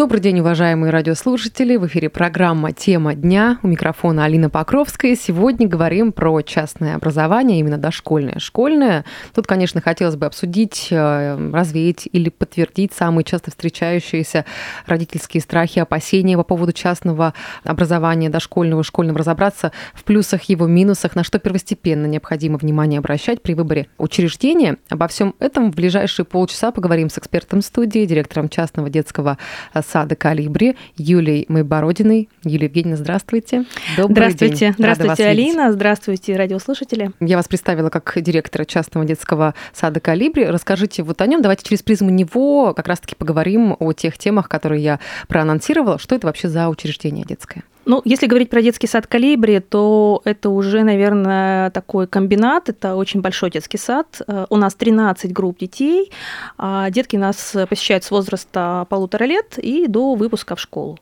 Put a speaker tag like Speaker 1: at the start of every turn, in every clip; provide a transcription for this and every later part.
Speaker 1: Добрый день, уважаемые радиослушатели. В эфире программа «Тема дня». У микрофона Алина Покровская. Сегодня говорим про частное образование, именно дошкольное. Школьное. Тут, конечно, хотелось бы обсудить, э, развеять или подтвердить самые часто встречающиеся родительские страхи, опасения по поводу частного образования дошкольного, школьного, разобраться в плюсах его, минусах, на что первостепенно необходимо внимание обращать при выборе учреждения. Обо всем этом в ближайшие полчаса поговорим с экспертом студии, директором частного детского сада «Калибри» Юлией Майбородиной. Юлия Евгеньевна, здравствуйте.
Speaker 2: Добрый здравствуйте. День. Здравствуйте, Алина. Здравствуйте, радиослушатели.
Speaker 1: Я вас представила как директора частного детского сада «Калибри». Расскажите вот о нем. Давайте через призму него как раз-таки поговорим о тех темах, которые я проанонсировала. Что это вообще за учреждение детское?
Speaker 2: Ну, если говорить про детский сад «Калибри», то это уже, наверное, такой комбинат, это очень большой детский сад. Э, у нас 13 групп детей, а детки нас посещают с возраста полутора лет и до выпуска в школу.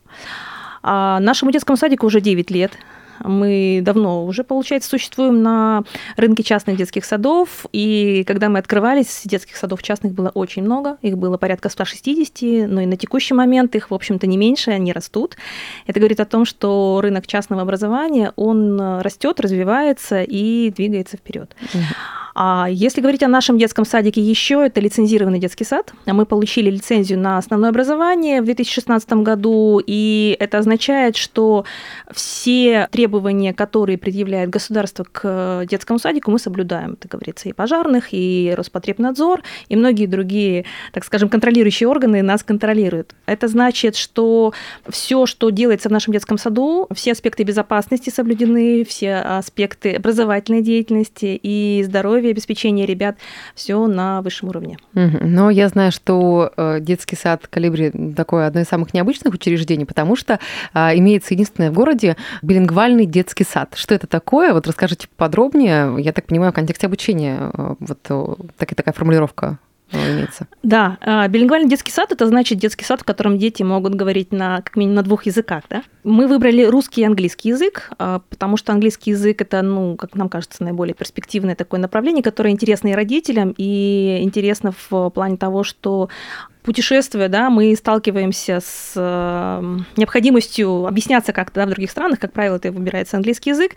Speaker 2: А нашему детскому садику уже 9 лет. Мы давно уже, получается, существуем на рынке частных детских садов, и когда мы открывались, детских садов частных было очень много, их было порядка 160, но и на текущий момент их, в общем-то, не меньше, они растут. Это говорит о том, что рынок частного образования, он растет, развивается и двигается вперед. А если говорить о нашем детском садике еще, это лицензированный детский сад. Мы получили лицензию на основное образование в 2016 году, и это означает, что все требования, которые предъявляет государство к детскому садику, мы соблюдаем. Это говорится и пожарных, и Роспотребнадзор, и многие другие, так скажем, контролирующие органы нас контролируют. Это значит, что все, что делается в нашем детском саду, все аспекты безопасности соблюдены, все аспекты образовательной деятельности и здоровья здоровья, обеспечения ребят, все на высшем уровне.
Speaker 1: Но я знаю, что э, детский сад «Калибри» такое одно из самых необычных учреждений, потому что а, имеется единственное в городе билингвальный детский сад. Что это такое? Вот расскажите подробнее. Я так понимаю, в контексте обучения э, вот э, так, такая формулировка имеется.
Speaker 2: Да, а, билингвальный детский сад это значит детский сад, в котором дети могут говорить на как минимум на двух языках, да. Мы выбрали русский и английский язык, а, потому что английский язык это, ну, как нам кажется, наиболее перспективное такое направление, которое интересно и родителям, и интересно в плане того, что путешествуя, да, мы сталкиваемся с э, необходимостью объясняться как-то да, в других странах, как правило, это выбирается английский язык.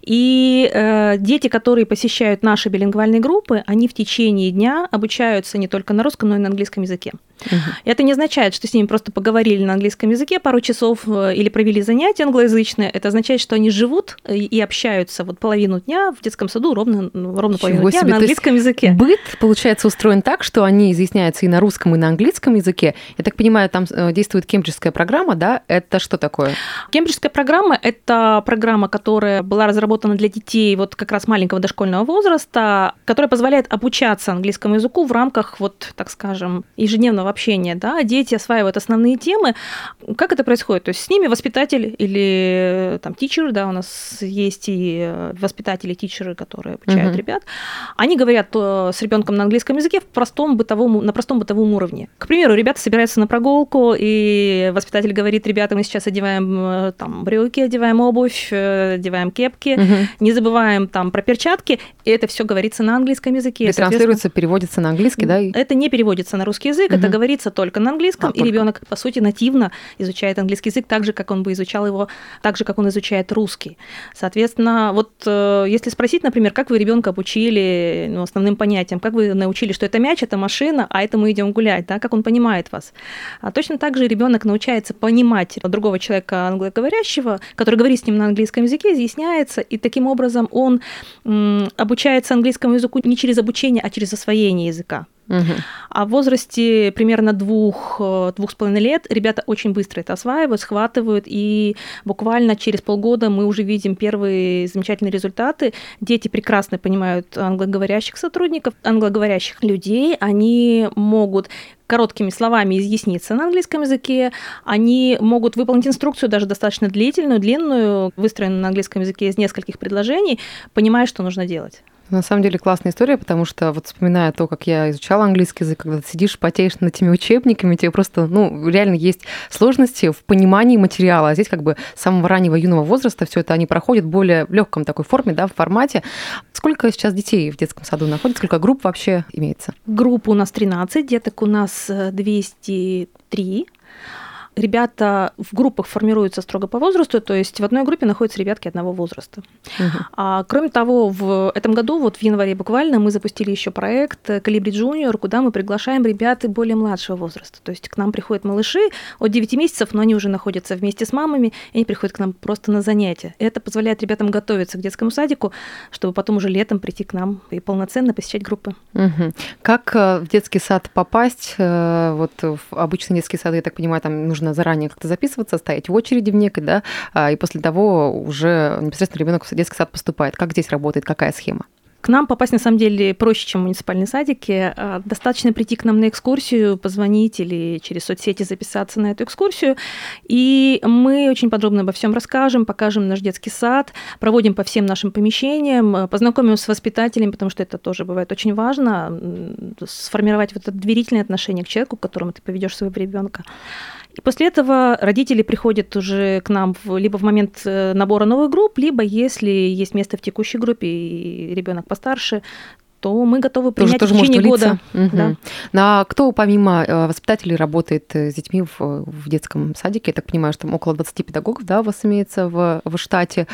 Speaker 2: И э, дети, которые посещают наши билингвальные группы, они в течение дня обучаются не только на русском, но и на английском языке. Угу. Это не означает, что с ними просто поговорили на английском языке пару часов э, или провели занятия англоязычные. Это означает, что они живут и общаются вот половину дня в детском саду ровно, ну, ровно половину дня себе. на английском языке.
Speaker 1: Быт, получается, устроен так, что они изъясняются и на русском, и на английском языке. Я так понимаю, там э, действует кембриджская программа, да? Это что такое?
Speaker 2: Кембриджская программа – это программа, которая была разработана для детей вот как раз маленького дошкольного возраста, которая позволяет обучаться английскому языку в рамках, вот, так скажем, ежедневного общения, да, дети осваивают основные темы. Как это происходит? То есть с ними воспитатель или там тичер, да, у нас есть и воспитатели, тичеры, которые обучают uh-huh. ребят, они говорят э, с ребенком на английском языке в простом бытовом, на простом бытовом уровне. К примеру, ребята собираются на прогулку, и воспитатель говорит, ребята, мы сейчас одеваем э, там брюки, одеваем обувь, э, одеваем кепки, uh-huh. не забываем там про перчатки, и это все говорится на английском языке.
Speaker 1: Транслируется, переводится на английский, да?
Speaker 2: Это не переводится на русский язык, uh-huh. это говорится только на английском, а, и ребенок, по сути, нативно изучает английский язык так же, как он бы изучал его, так же, как он изучает русский. Соответственно, вот э, если спросить, например, как вы ребенка обучили ну, основным понятиям, как вы научили, что это мяч, это машина, а это мы идем гулять, да, как он понимает вас. А точно так же ребенок научается понимать другого человека англоговорящего, который говорит с ним на английском языке, изъясняется, и таким образом он обучается английскому языку не через обучение, а через освоение языка. А в возрасте примерно двух, э, двух с половиной лет ребята очень быстро это осваивают, схватывают, и буквально через полгода мы уже видим первые замечательные результаты. Дети прекрасно понимают англоговорящих сотрудников, англоговорящих людей, они могут короткими словами изъясниться на английском языке, они могут выполнить инструкцию даже достаточно длительную, длинную, выстроенную на английском языке из нескольких предложений, понимая, что нужно делать.
Speaker 1: На самом деле классная история, потому что вот вспоминая то, как я изучала английский язык, когда ты сидишь, потеешь над этими учебниками, тебе просто, ну, реально есть сложности в понимании материала. А здесь как бы с самого раннего юного возраста все это они проходят в более легком такой форме, да, в формате. Сколько сейчас детей в детском саду находится? Сколько групп вообще имеется?
Speaker 2: Группа у нас 13, деток у нас 203 ребята в группах формируются строго по возрасту, то есть в одной группе находятся ребятки одного возраста. Угу. А, кроме того, в этом году, вот в январе буквально, мы запустили еще проект «Калибри Джуниор», куда мы приглашаем ребят более младшего возраста. То есть к нам приходят малыши от 9 месяцев, но они уже находятся вместе с мамами, и они приходят к нам просто на занятия. Это позволяет ребятам готовиться к детскому садику, чтобы потом уже летом прийти к нам и полноценно посещать группы.
Speaker 1: Угу. Как э, в детский сад попасть? Э, вот в обычный детский сад, я так понимаю, там нужно нужно заранее как-то записываться, стоять в очереди в некой, да, а, и после того уже непосредственно ребенок в детский сад поступает. Как здесь работает, какая схема?
Speaker 2: К нам попасть на самом деле проще, чем в муниципальные садики. А, достаточно прийти к нам на экскурсию, позвонить или через соцсети записаться на эту экскурсию. И мы очень подробно обо всем расскажем, покажем наш детский сад, проводим по всем нашим помещениям, познакомим с воспитателем, потому что это тоже бывает очень важно, сформировать вот это доверительное отношение к человеку, к которому ты поведешь своего ребенка. И после этого родители приходят уже к нам в, либо в момент э, набора новых групп, либо если есть место в текущей группе и ребенок постарше, то мы готовы принять тоже, в течение года.
Speaker 1: Угу. Да. На кто помимо э, воспитателей работает э, с детьми в, в детском садике? Я так понимаю, что там около 20 педагогов да, у вас имеется в, в штате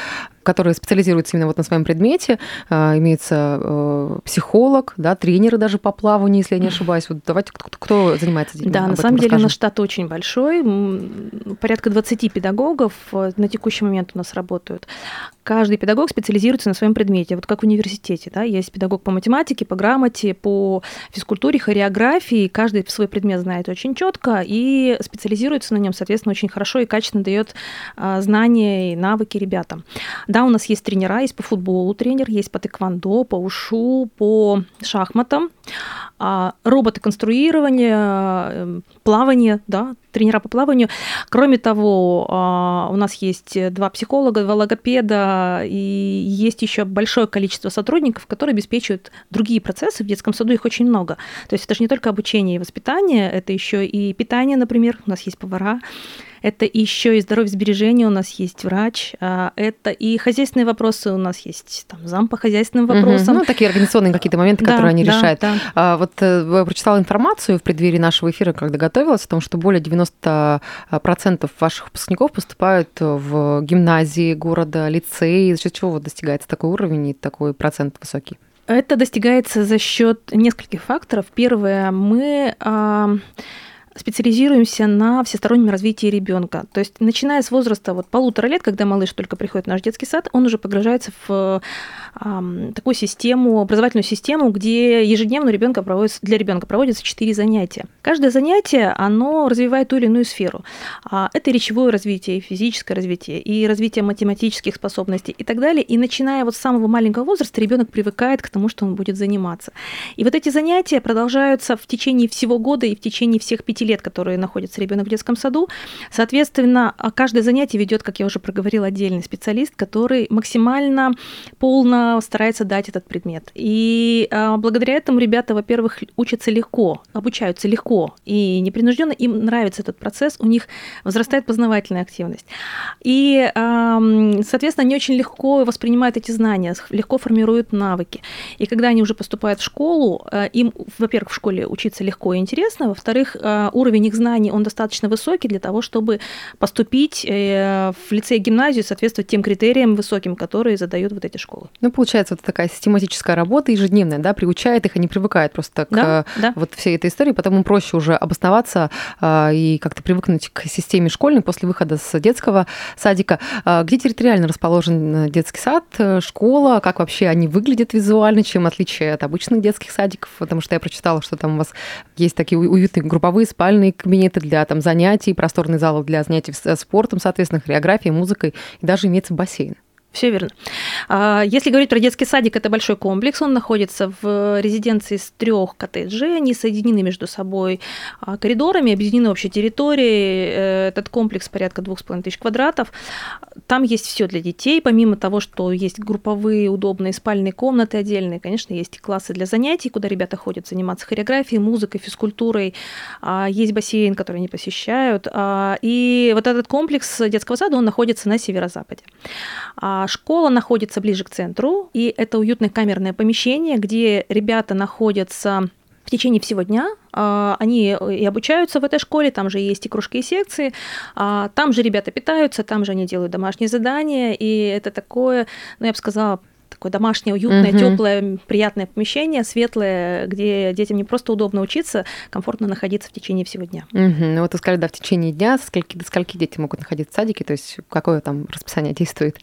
Speaker 1: которые специализируются именно вот на своем предмете. А, имеется э, психолог, да, тренеры даже по плаванию, если я не ошибаюсь. Вот давайте, кто, кто занимается
Speaker 2: этим? Да, на самом деле у нас штат очень большой. Порядка 20 педагогов э, на текущий момент у нас работают. Каждый педагог специализируется на своем предмете. Вот как в университете. Да, есть педагог по математике, по грамоте, по физкультуре, хореографии. Каждый свой предмет знает очень четко и специализируется на нем, соответственно, очень хорошо и качественно дает а, знания и навыки ребятам. Да, у нас есть тренера, есть по футболу тренер, есть по тэквондо, по ушу, по шахматам, роботы конструирования, эм, плавание, да, тренера по плаванию. Кроме того, а, у нас есть два психолога, два логопеда, и есть еще большое количество сотрудников, которые обеспечивают другие процессы. В детском саду их очень много. То есть это же не только обучение и воспитание, это еще и питание, например, у нас есть повара, это еще и здоровье сбережения у нас есть врач, а, это и хозяйственные вопросы у нас есть, там, зам по хозяйственным вопросам.
Speaker 1: Угу. Ну, такие организационные какие-то моменты, да, которые они да, решают. Да. А, вот э, я прочитала информацию в преддверии нашего эфира, когда готовилась, о том, что более 90% ваших выпускников поступают в гимназии города, лицеи. За счет чего вот достигается такой уровень и такой процент высокий?
Speaker 2: Это достигается за счет нескольких факторов. Первое, мы специализируемся на всестороннем развитии ребенка. То есть, начиная с возраста вот полутора лет, когда малыш только приходит в наш детский сад, он уже погружается в э, такую систему, образовательную систему, где ежедневно ребенка проводится, для ребенка проводится четыре занятия. Каждое занятие, оно развивает ту или иную сферу. А это и речевое развитие, и физическое развитие, и развитие математических способностей и так далее. И начиная вот с самого маленького возраста, ребенок привыкает к тому, что он будет заниматься. И вот эти занятия продолжаются в течение всего года и в течение всех пяти лет, которые находится ребенок в детском саду. Соответственно, каждое занятие ведет, как я уже проговорила, отдельный специалист, который максимально полно старается дать этот предмет. И а, благодаря этому ребята, во-первых, учатся легко, обучаются легко и непринужденно, им нравится этот процесс, у них возрастает познавательная активность. И, а, соответственно, они очень легко воспринимают эти знания, легко формируют навыки. И когда они уже поступают в школу, а, им, во-первых, в школе учиться легко и интересно, во-вторых, а, уровень их знаний, он достаточно высокий для того, чтобы поступить э, в лицей гимназию, соответствовать тем критериям высоким, которые задают вот эти школы.
Speaker 1: Ну, получается, вот такая систематическая работа ежедневная, да, приучает их, они привыкают просто к да, да. вот всей этой истории, потом им проще уже обосноваться а, и как-то привыкнуть к системе школьной после выхода с детского садика. Где территориально расположен детский сад, школа, как вообще они выглядят визуально, чем отличие от обычных детских садиков, потому что я прочитала, что там у вас есть такие уютные групповые спальни, спальные кабинеты для там, занятий, просторный зал для занятий спортом, соответственно, хореографией, музыкой, и даже имеется бассейн.
Speaker 2: Все верно. А, если говорить про детский садик, это большой комплекс. Он находится в резиденции из трех коттеджей. Они соединены между собой а, коридорами, объединены общей территорией. Э, этот комплекс порядка двух с половиной тысяч квадратов. Там есть все для детей. Помимо того, что есть групповые удобные спальные комнаты отдельные, конечно, есть классы для занятий, куда ребята ходят заниматься хореографией, музыкой, физкультурой. А, есть бассейн, который они посещают. И вот этот комплекс детского сада, он находится на северо-западе. Школа находится ближе к центру, и это уютное камерное помещение, где ребята находятся в течение всего дня. А, они и обучаются в этой школе, там же есть и кружки, и секции, а, там же ребята питаются, там же они делают домашние задания, и это такое, ну, я бы сказала, такое домашнее, уютное, угу. теплое, приятное помещение, светлое, где детям не просто удобно учиться, комфортно находиться в течение всего дня.
Speaker 1: Угу. Ну вот вы сказали, да, в течение дня, со скольки, до скольки дети могут находиться в садике, то есть какое там расписание действует?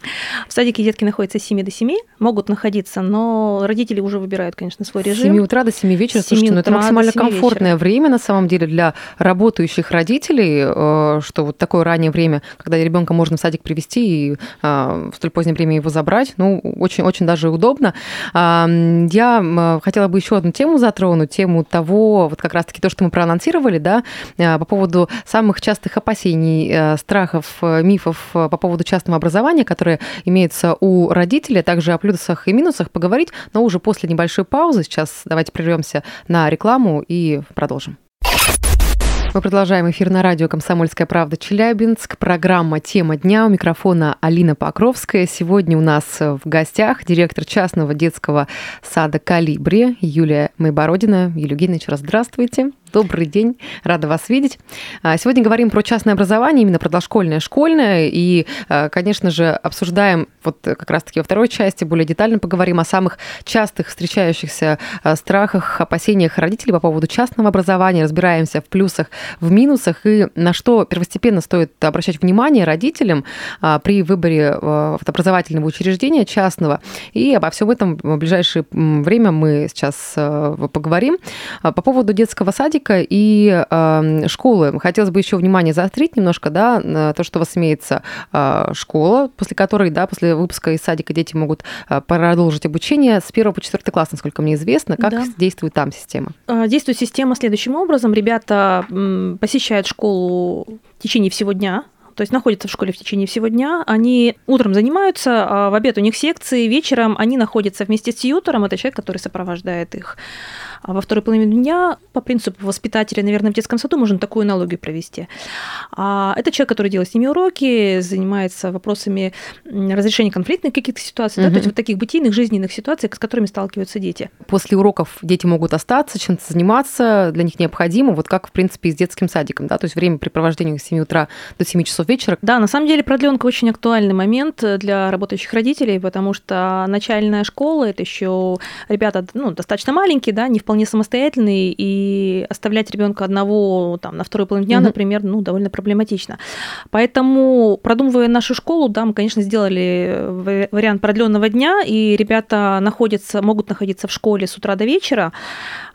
Speaker 2: В садике детки находятся с 7 до 7, могут находиться, но родители уже выбирают, конечно, свой режим.
Speaker 1: С 7 утра до 7 вечера, 7 слушайте, ну это максимально комфортное вечера. время, на самом деле, для работающих родителей, э, что вот такое раннее время, когда ребенка можно в садик привести и э, в столь позднее время его забрать, ну, очень-очень очень даже удобно. Я хотела бы еще одну тему затронуть, тему того, вот как раз-таки то, что мы проанонсировали, да, а, по поводу самых частых опасений, э, страхов, э, мифов э, по поводу частного образования, которые имеются у родителей, а также о плюсах и минусах поговорить, но уже после небольшой паузы. Сейчас давайте прервемся на рекламу и продолжим. Мы продолжаем эфир на радио «Комсомольская правда» Челябинск. Программа «Тема дня». У микрофона Алина Покровская. Сегодня у нас в гостях директор частного детского сада «Калибри» Юлия Майбородина. Юлия Евгеньевна, еще раз здравствуйте. Добрый день, рада вас видеть. А, сегодня говорим про частное образование, именно про дошкольное, школьное, и, а, конечно же, обсуждаем вот как раз-таки во второй части, более детально поговорим о самых частых встречающихся а, страхах, опасениях родителей по поводу частного образования, разбираемся в плюсах, в минусах, и на что первостепенно стоит обращать внимание родителям при выборе образовательного учреждения частного. И обо всем этом в ближайшее время мы сейчас поговорим. По поводу детского садика, садика и э, школы. Хотелось бы еще внимание заострить немножко, да, на то, что у вас имеется э, школа, после которой, да, после выпуска из садика дети могут э, продолжить обучение с 1 по 4 класс, насколько мне известно. Как да. действует там система?
Speaker 2: А, действует система следующим образом. Ребята посещают школу в течение всего дня, то есть находятся в школе в течение всего дня. Они утром занимаются, а в обед у них секции, вечером они находятся вместе с тьютором, это человек, который сопровождает их. А во второй половине дня, по принципу воспитателя, наверное, в детском саду можно такую аналогию провести. А это человек, который делает с ними уроки, занимается вопросами разрешения конфликтных каких-то ситуаций, угу. да, то есть вот таких бытийных, жизненных ситуаций, с которыми сталкиваются дети.
Speaker 1: После уроков дети могут остаться, чем-то заниматься, для них необходимо, вот как, в принципе, и с детским садиком, да, то есть время препровождения с 7 утра до 7 часов вечера.
Speaker 2: Да, на самом деле продленка очень актуальный момент для работающих родителей, потому что начальная школа, это еще ребята ну, достаточно маленькие, да, не вполне вполне самостоятельный, и оставлять ребенка одного там, на второй половине дня, угу. например, ну, довольно проблематично. Поэтому, продумывая нашу школу, да, мы, конечно, сделали вариант продленного дня, и ребята находятся, могут находиться в школе с утра до вечера.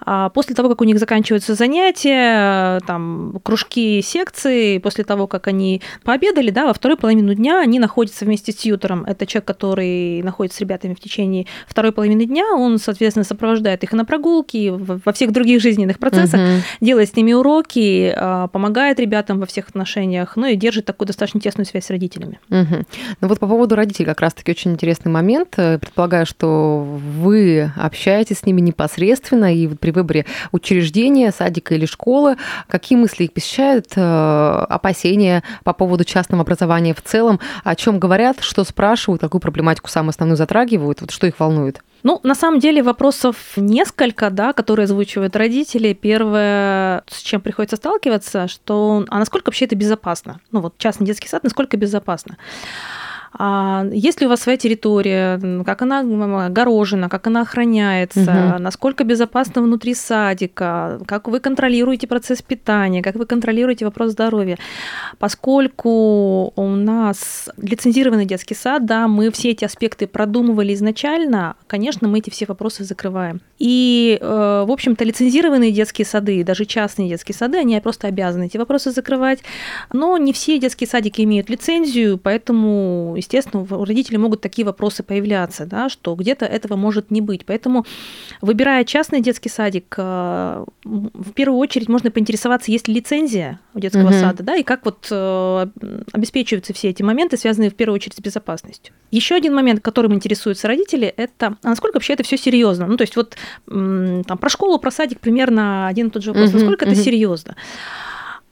Speaker 2: А после того, как у них заканчиваются занятия, там, кружки, секции, после того, как они пообедали, да, во второй половину дня они находятся вместе с тьютором. Это человек, который находится с ребятами в течение второй половины дня, он, соответственно, сопровождает их на прогулки, во всех других жизненных процессах, угу. делает с ними уроки, а, помогает ребятам во всех отношениях, ну и держит такую достаточно тесную связь с родителями.
Speaker 1: Угу. Ну вот по поводу родителей как раз-таки очень интересный момент. Э, предполагаю, что вы общаетесь с ними непосредственно, и вот при выборе учреждения, садика или школы, какие мысли их посещают, э, опасения по поводу частного образования в целом, о чем говорят, что спрашивают, какую проблематику самую основную затрагивают, вот что их волнует?
Speaker 2: Ну, на самом деле вопросов несколько, да, которые озвучивают родители. Первое, с чем приходится сталкиваться, что а насколько вообще это безопасно? Ну вот частный детский сад, насколько безопасно? А есть ли у вас своя территория, как она огорожена, как она охраняется, угу. насколько безопасно внутри садика, как вы контролируете процесс питания, как вы контролируете вопрос здоровья. Поскольку у нас лицензированный детский сад, да, мы все эти аспекты продумывали изначально, конечно, мы эти все вопросы закрываем. И, э, в общем-то, лицензированные детские сады, даже частные детские сады, они просто обязаны эти вопросы закрывать. Но не все детские садики имеют лицензию, поэтому естественно, у родителей могут такие вопросы появляться, да, что где-то этого может не быть. Поэтому, выбирая частный детский садик, э, в первую очередь можно поинтересоваться, есть ли лицензия у детского угу. сада, да, и как вот э, обеспечиваются все эти моменты, связанные в первую очередь с безопасностью. Еще один момент, которым интересуются родители, это а насколько вообще это все серьезно. Ну, то есть вот там про школу, про садик примерно один и тот же вопрос, угу, насколько угу. это серьезно.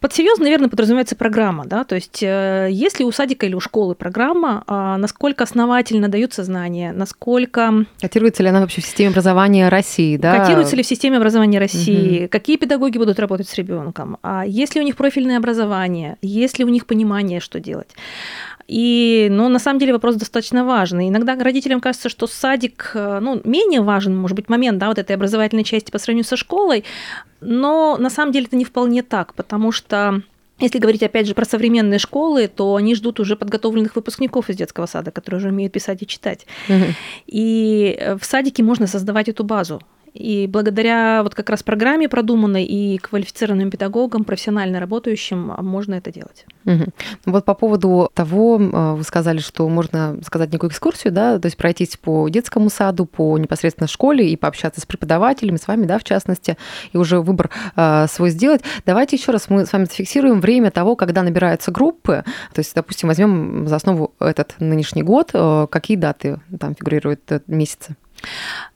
Speaker 2: Под серьезно, наверное, подразумевается программа, да, то есть э, если у садика или у школы программа, а насколько основательно даются знания, насколько...
Speaker 1: Котируется ли она вообще в системе образования России, да?
Speaker 2: Котируется ли в системе образования России, угу. какие педагоги будут работать с ребенком, а есть ли у них профильное образование, есть ли у них понимание, что делать. И, ну, на самом деле вопрос достаточно важный. Иногда родителям кажется, что садик, э, ну, менее важен, может быть, момент, да, вот этой образовательной части по сравнению со школой, но на самом деле это не вполне так, потому что если говорить, опять же, про современные школы, то они ждут уже подготовленных выпускников из детского сада, которые уже умеют писать и читать. Угу. И э, в садике можно создавать эту базу. И благодаря вот как раз программе продуманной и квалифицированным педагогам, профессионально работающим, можно это делать.
Speaker 1: Угу. Вот по поводу того, э, вы сказали, что можно сказать некую экскурсию, да, то есть пройтись по детскому саду, по непосредственно школе и пообщаться с преподавателями, с вами, да, в частности, и уже выбор э, свой сделать. Давайте еще раз мы с вами зафиксируем время того, когда набираются группы. То есть, допустим, возьмем за основу этот нынешний год. Э, какие даты там фигурируют э, месяцы?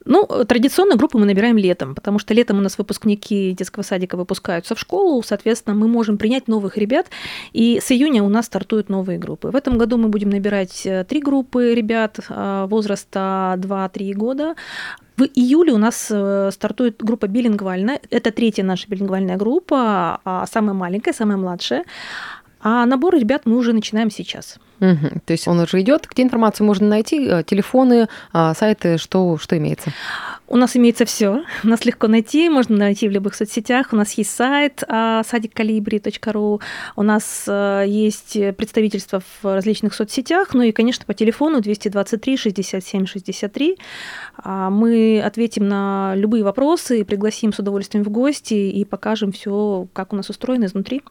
Speaker 2: Ну, традиционно группы мы набираем летом, потому что летом у нас выпускники детского садика выпускаются в школу, соответственно, мы можем принять новых ребят, и с июня у нас стартуют новые группы. В этом году мы будем набирать э, три группы ребят э, возраста 2-3 года. В июле у нас э, стартует группа билингвальная. Это третья наша билингвальная группа, а самая маленькая, самая младшая. А набор ребят мы уже начинаем сейчас.
Speaker 1: Угу. То есть он уже идет. Где информацию можно найти? Э, телефоны, а, сайты, что, что имеется?
Speaker 2: У нас имеется все. У нас легко найти, можно найти в любых соцсетях. У нас есть сайт а, садиккалибри.ру, у нас э, есть представительство в различных соцсетях, ну и, конечно, по телефону 223 67 63. Мы ответим на любые вопросы, пригласим с удовольствием в гости и покажем все, как у нас устроено изнутри.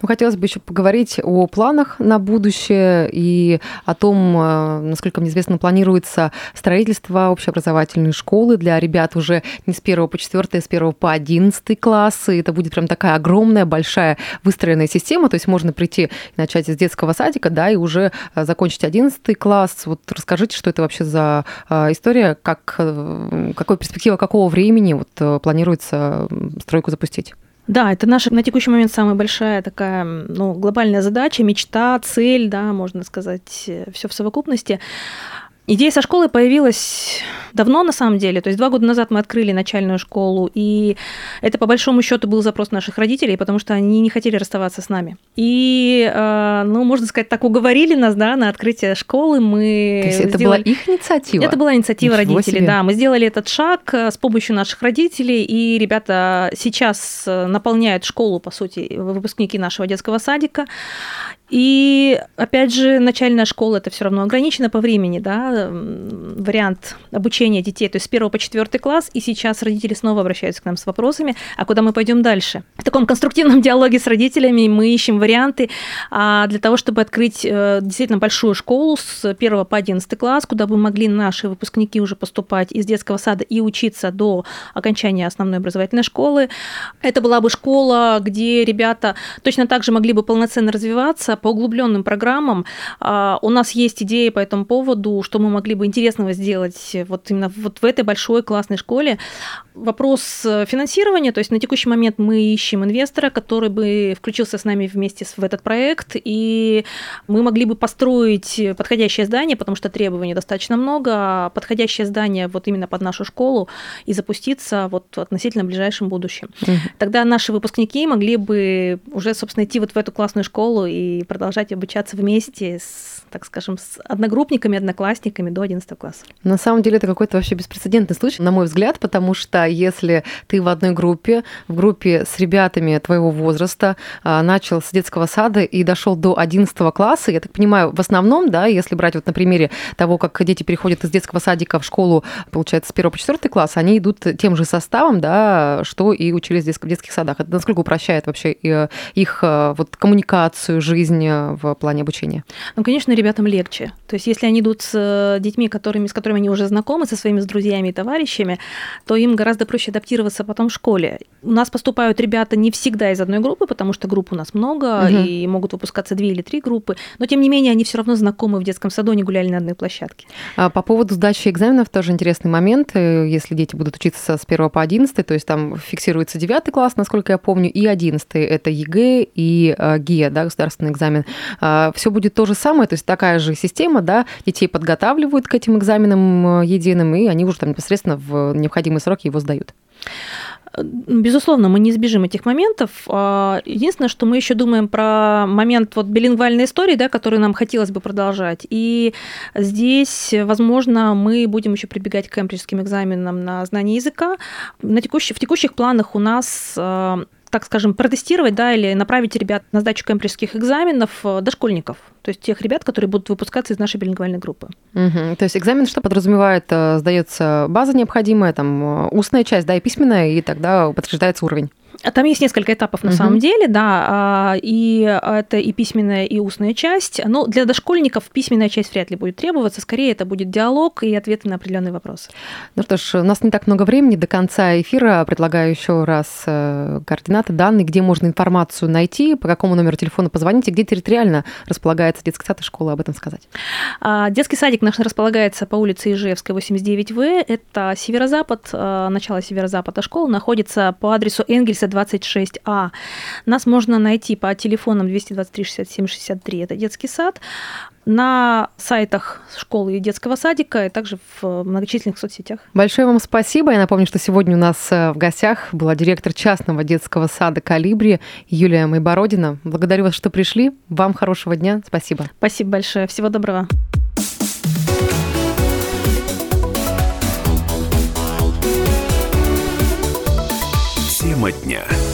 Speaker 1: Ну, хотелось бы еще поговорить о планах на будущее и о том, э, насколько мне известно, планируется строительство общеобразовательной школы для ребят уже не с 1 по 4, а с 1 по 11 классы. Это будет прям такая огромная, большая выстроенная система, то есть можно прийти и начать из детского садика, да, и уже э, закончить 11 класс. Вот расскажите, что это вообще за э, история, как, какой перспектива какого времени вот планируется стройку запустить?
Speaker 2: Да, это наша на текущий момент самая большая такая ну, глобальная задача, мечта, цель, да, можно сказать, э, все в совокупности. Идея со школы появилась давно, на самом деле. То есть два года назад мы открыли начальную школу, и это, по большому счету, был запрос наших родителей, потому что они не хотели расставаться с нами. И, э, ну, можно сказать, так уговорили нас, да, на открытие школы. Мы
Speaker 1: То есть это сделали... была их инициатива?
Speaker 2: Это была инициатива Ничего родителей, себе. да. Мы сделали этот шаг э, с помощью наших родителей, и ребята сейчас э, наполняют школу, по сути, выпускники нашего детского садика. И опять же, начальная школа это все равно ограничено по времени, да, вариант обучения детей, то есть с 1 по 4 класс, и сейчас родители снова обращаются к нам с вопросами, а куда мы пойдем дальше. В таком конструктивном диалоге с родителями мы ищем варианты а, для того, чтобы открыть э, действительно большую школу с 1 по 11 класс, куда бы могли наши выпускники уже поступать из детского сада и учиться до окончания основной образовательной школы. Это была бы школа, где ребята точно так же могли бы полноценно развиваться, по углубленным программам. А, у нас есть идеи по этому поводу, что мы могли бы интересного сделать вот именно вот в этой большой классной школе. Вопрос э, финансирования, то есть на текущий момент мы ищем инвестора, который бы включился с нами вместе в этот проект, и мы могли бы построить подходящее здание, потому что требований достаточно много, а подходящее здание вот именно под нашу школу и запуститься вот относительно ближайшем будущем. Тогда наши выпускники могли бы уже, собственно, идти вот в эту классную школу и продолжать обучаться вместе с, так скажем, с одногруппниками, одноклассниками до 11 класса.
Speaker 1: На самом деле это какой-то вообще беспрецедентный случай, на мой взгляд, потому что если ты в одной группе, в группе с ребятами твоего возраста, а, начал с детского сада и дошел до 11 класса, я так понимаю, в основном, да, если брать вот на примере того, как дети переходят из детского садика в школу, получается, с 1 по 4 класс, они идут тем же составом, да, что и учились в детских садах. Это насколько упрощает вообще э, их э, вот коммуникацию, жизнь, жизнь в плане обучения?
Speaker 2: Ну, конечно, ребятам легче. То есть, если они идут с детьми, которыми, с которыми они уже знакомы, со своими друзьями и товарищами, то им гораздо проще адаптироваться потом в школе. У нас поступают ребята не всегда из одной группы, потому что групп у нас много, угу. и могут выпускаться две или три группы, но тем не менее они все равно знакомы в детском саду, они гуляли на одной площадке.
Speaker 1: А по поводу сдачи экзаменов тоже интересный момент. Э, если дети будут учиться с 1 по 11, то есть там фиксируется 9 класс, насколько я помню, и 11 это ЕГЭ и э, ГИА, да, государственный экзамен. А, все будет то же самое, то есть такая же система, да, детей подготавливают к этим экзаменам э, единым, и они уже там непосредственно в необходимые сроки его сдают.
Speaker 2: Безусловно, мы не избежим этих моментов. А, единственное, что мы еще думаем про момент вот билингвальной истории, да, который нам хотелось бы продолжать. И здесь, возможно, мы будем еще прибегать к кембриджским экзаменам на знание языка. На текущих, в текущих планах у нас а, так скажем, протестировать, да, или направить ребят на сдачу кембриджских экзаменов э, дошкольников, то есть тех ребят, которые будут выпускаться из нашей билингвальной группы.
Speaker 1: Угу. То есть экзамен что подразумевает? Э, Сдается база необходимая, там э, устная часть, да, и письменная, и тогда подтверждается уровень.
Speaker 2: Там есть несколько этапов на угу. самом деле, да, а, и это и письменная, и устная часть. Но для дошкольников письменная часть вряд ли будет требоваться, скорее это будет диалог и ответы на определенные вопросы.
Speaker 1: Ну что ж, у нас не так много времени до конца эфира. Предлагаю еще раз э, координаты, данные, где можно информацию найти, по какому номеру телефона позвонить и где территориально располагается детский сад и школа, об этом сказать.
Speaker 2: А, детский садик наш располагается по улице Ижевская, 89В. Это северо-запад, э, начало северо-запада школы, находится по адресу Энгельса 26А. Нас можно найти по телефонам 223 67 63, это детский сад, на сайтах школы и детского садика, и также в многочисленных соцсетях.
Speaker 1: Большое вам спасибо. Я напомню, что сегодня у нас э, в гостях была директор частного детского сада «Калибри» Юлия Майбородина. Благодарю вас, что пришли. Вам хорошего дня. Спасибо.
Speaker 2: Спасибо большое. Всего доброго.
Speaker 3: Тема дня.